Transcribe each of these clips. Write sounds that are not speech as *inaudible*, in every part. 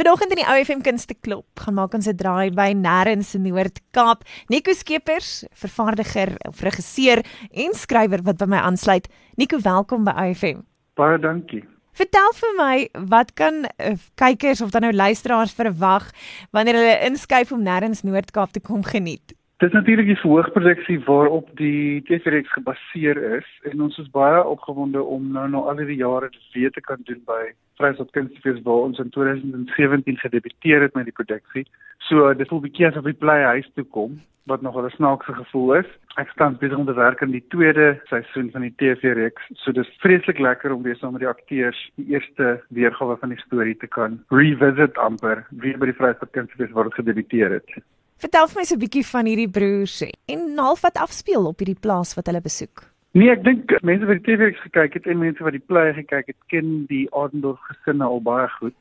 Vanoggend in die OFM Kunste Klop gaan maak ons 'n draai by Nêrens in Noord-Kaap. Nico Skeepers, vervaardiger of regisseur en skrywer wat by my aansluit. Nico, welkom by OFM. Baie dankie. Vertel vir my, wat kan uh, kykers of dan nou luisteraars verwag wanneer hulle inskuif om Nêrens Noord-Kaap te kom geniet? Dit is natuurlik die verhoogproduksie waarop die TV-reeks gebaseer is en ons is baie opgewonde om nou nou al die jare dit weer te kan doen by Vryheid Kunstefees waar ons in 2017 gedebuteer het met die produksie. So dit voel bietjie asof die play huis toe kom wat nog 'n snaakse gevoel is. Ek staan besig om te werk aan die tweede seisoen van die TV-reeks. So dis vreeslik lekker om weer saam met die akteurs die eerste weergawe van die storie te kan revisit amper weer by die Vryheid Kunstefees waar ons gedebuteer het. Vertel vir my so 'n bietjie van hierdie broers en half wat afspeel op hierdie plaas wat hulle besoek. Nee, ek dink mense wat die TV-reeks gekyk het en mense wat die play gekyk het, ken die Adendorf gesinne al baie goed.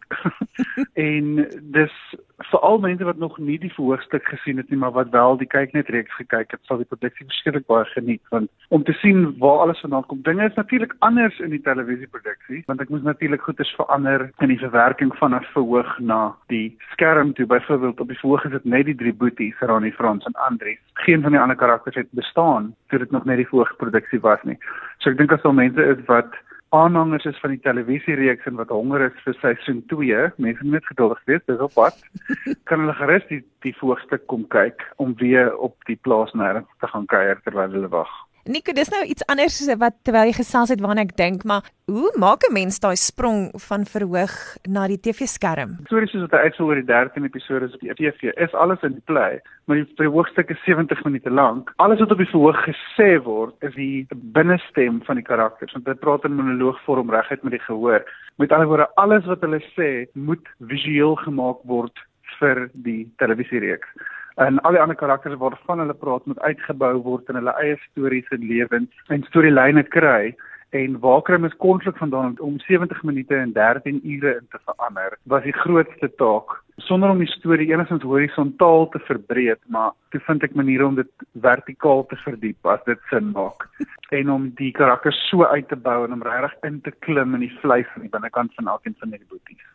*laughs* en dis veral mense wat nog nie die verhoogstuk gesien het nie, maar wat wel die kyknet reeks gekyk het, sal die produksie verskriklik baie geniet want om te sien waar alles vandaan kom. Dinge is natuurlik anders in die televisieproduksie want ek moes natuurlik goeders verander in die verwerking van 'n verhoog na die skerm toe. Byvoorbeeld op die verhoog is dit net die drie boeties, Rani Frans en Andries. Geen van die ander karakters het bestaan toe dit nog net die verhoogproduksie was nie. So ek dink as al mense is wat aanhangers is van die televisiereeks en wat honger is vir seisoen 2, mense moet net geduldig wees, dis op pad. *laughs* kan hulle gerus die die voorstuk kom kyk om weer op die plaas nêrens te gaan kuier terwyl hulle wag. Nico, dis nou iets anders wat terwyl jy gesels het waarna ek dink, maar hoe maak 'n mens daai sprong van verhoog na die TV-skerm? Stories soos wat hy uitsou oor die 13 episode op die TV is alles in play, maar die verhoogstuk is 70 minute lank. Alles wat op die verhoog gesê word, is die binnestem van die karakters. Want hulle praat in monoloogvorm reguit met die gehoor. Met ander woorde, alles wat hulle sê, moet visueel gemaak word vir die televisiereeks en al die ander karakters waarvan hulle praat moet uitgebou word in hulle eie stories en lewens en storielyne kry. En waar kry mens konflik vandaan om 70 minute en 13 ure in te verander? Was die grootste taak. Sonder om die storie enigstens horisontaal te verbreek maar toe vind ek maniere om dit vertikaal te verdiep as dit sin maak. *laughs* En om die karakters so uit te bou en om regtig in te klim in die vleis van die binnekant van elkeen van die boeties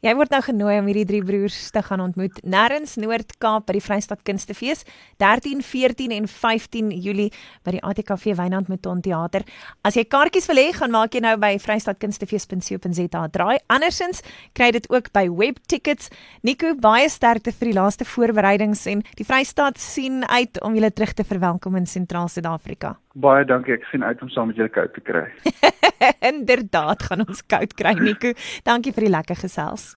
Jy word nou genooi om hierdie drie broers te gaan ontmoet nêrens Noord-Kaap by die Vrystaat Kunstefees 13, 14 en 15 Julie by die ATKV Wynand Mouton Theater. As jy kaartjies wil hê, gaan maak jy nou by vrystaatkunstefees.co.za. Draai andersins kry dit ook by Webtickets. Nico, baie sterkte vir die laaste voorbereidings en die Vrystaat sien uit om julle terug te verwelkom in Sentraal Suid-Afrika. Baie dankie, ek sien uit om saam met julle koud te kry. *laughs* *laughs* Inderdaad gaan ons koud kry Nico. Dankie vir die lekker gesels.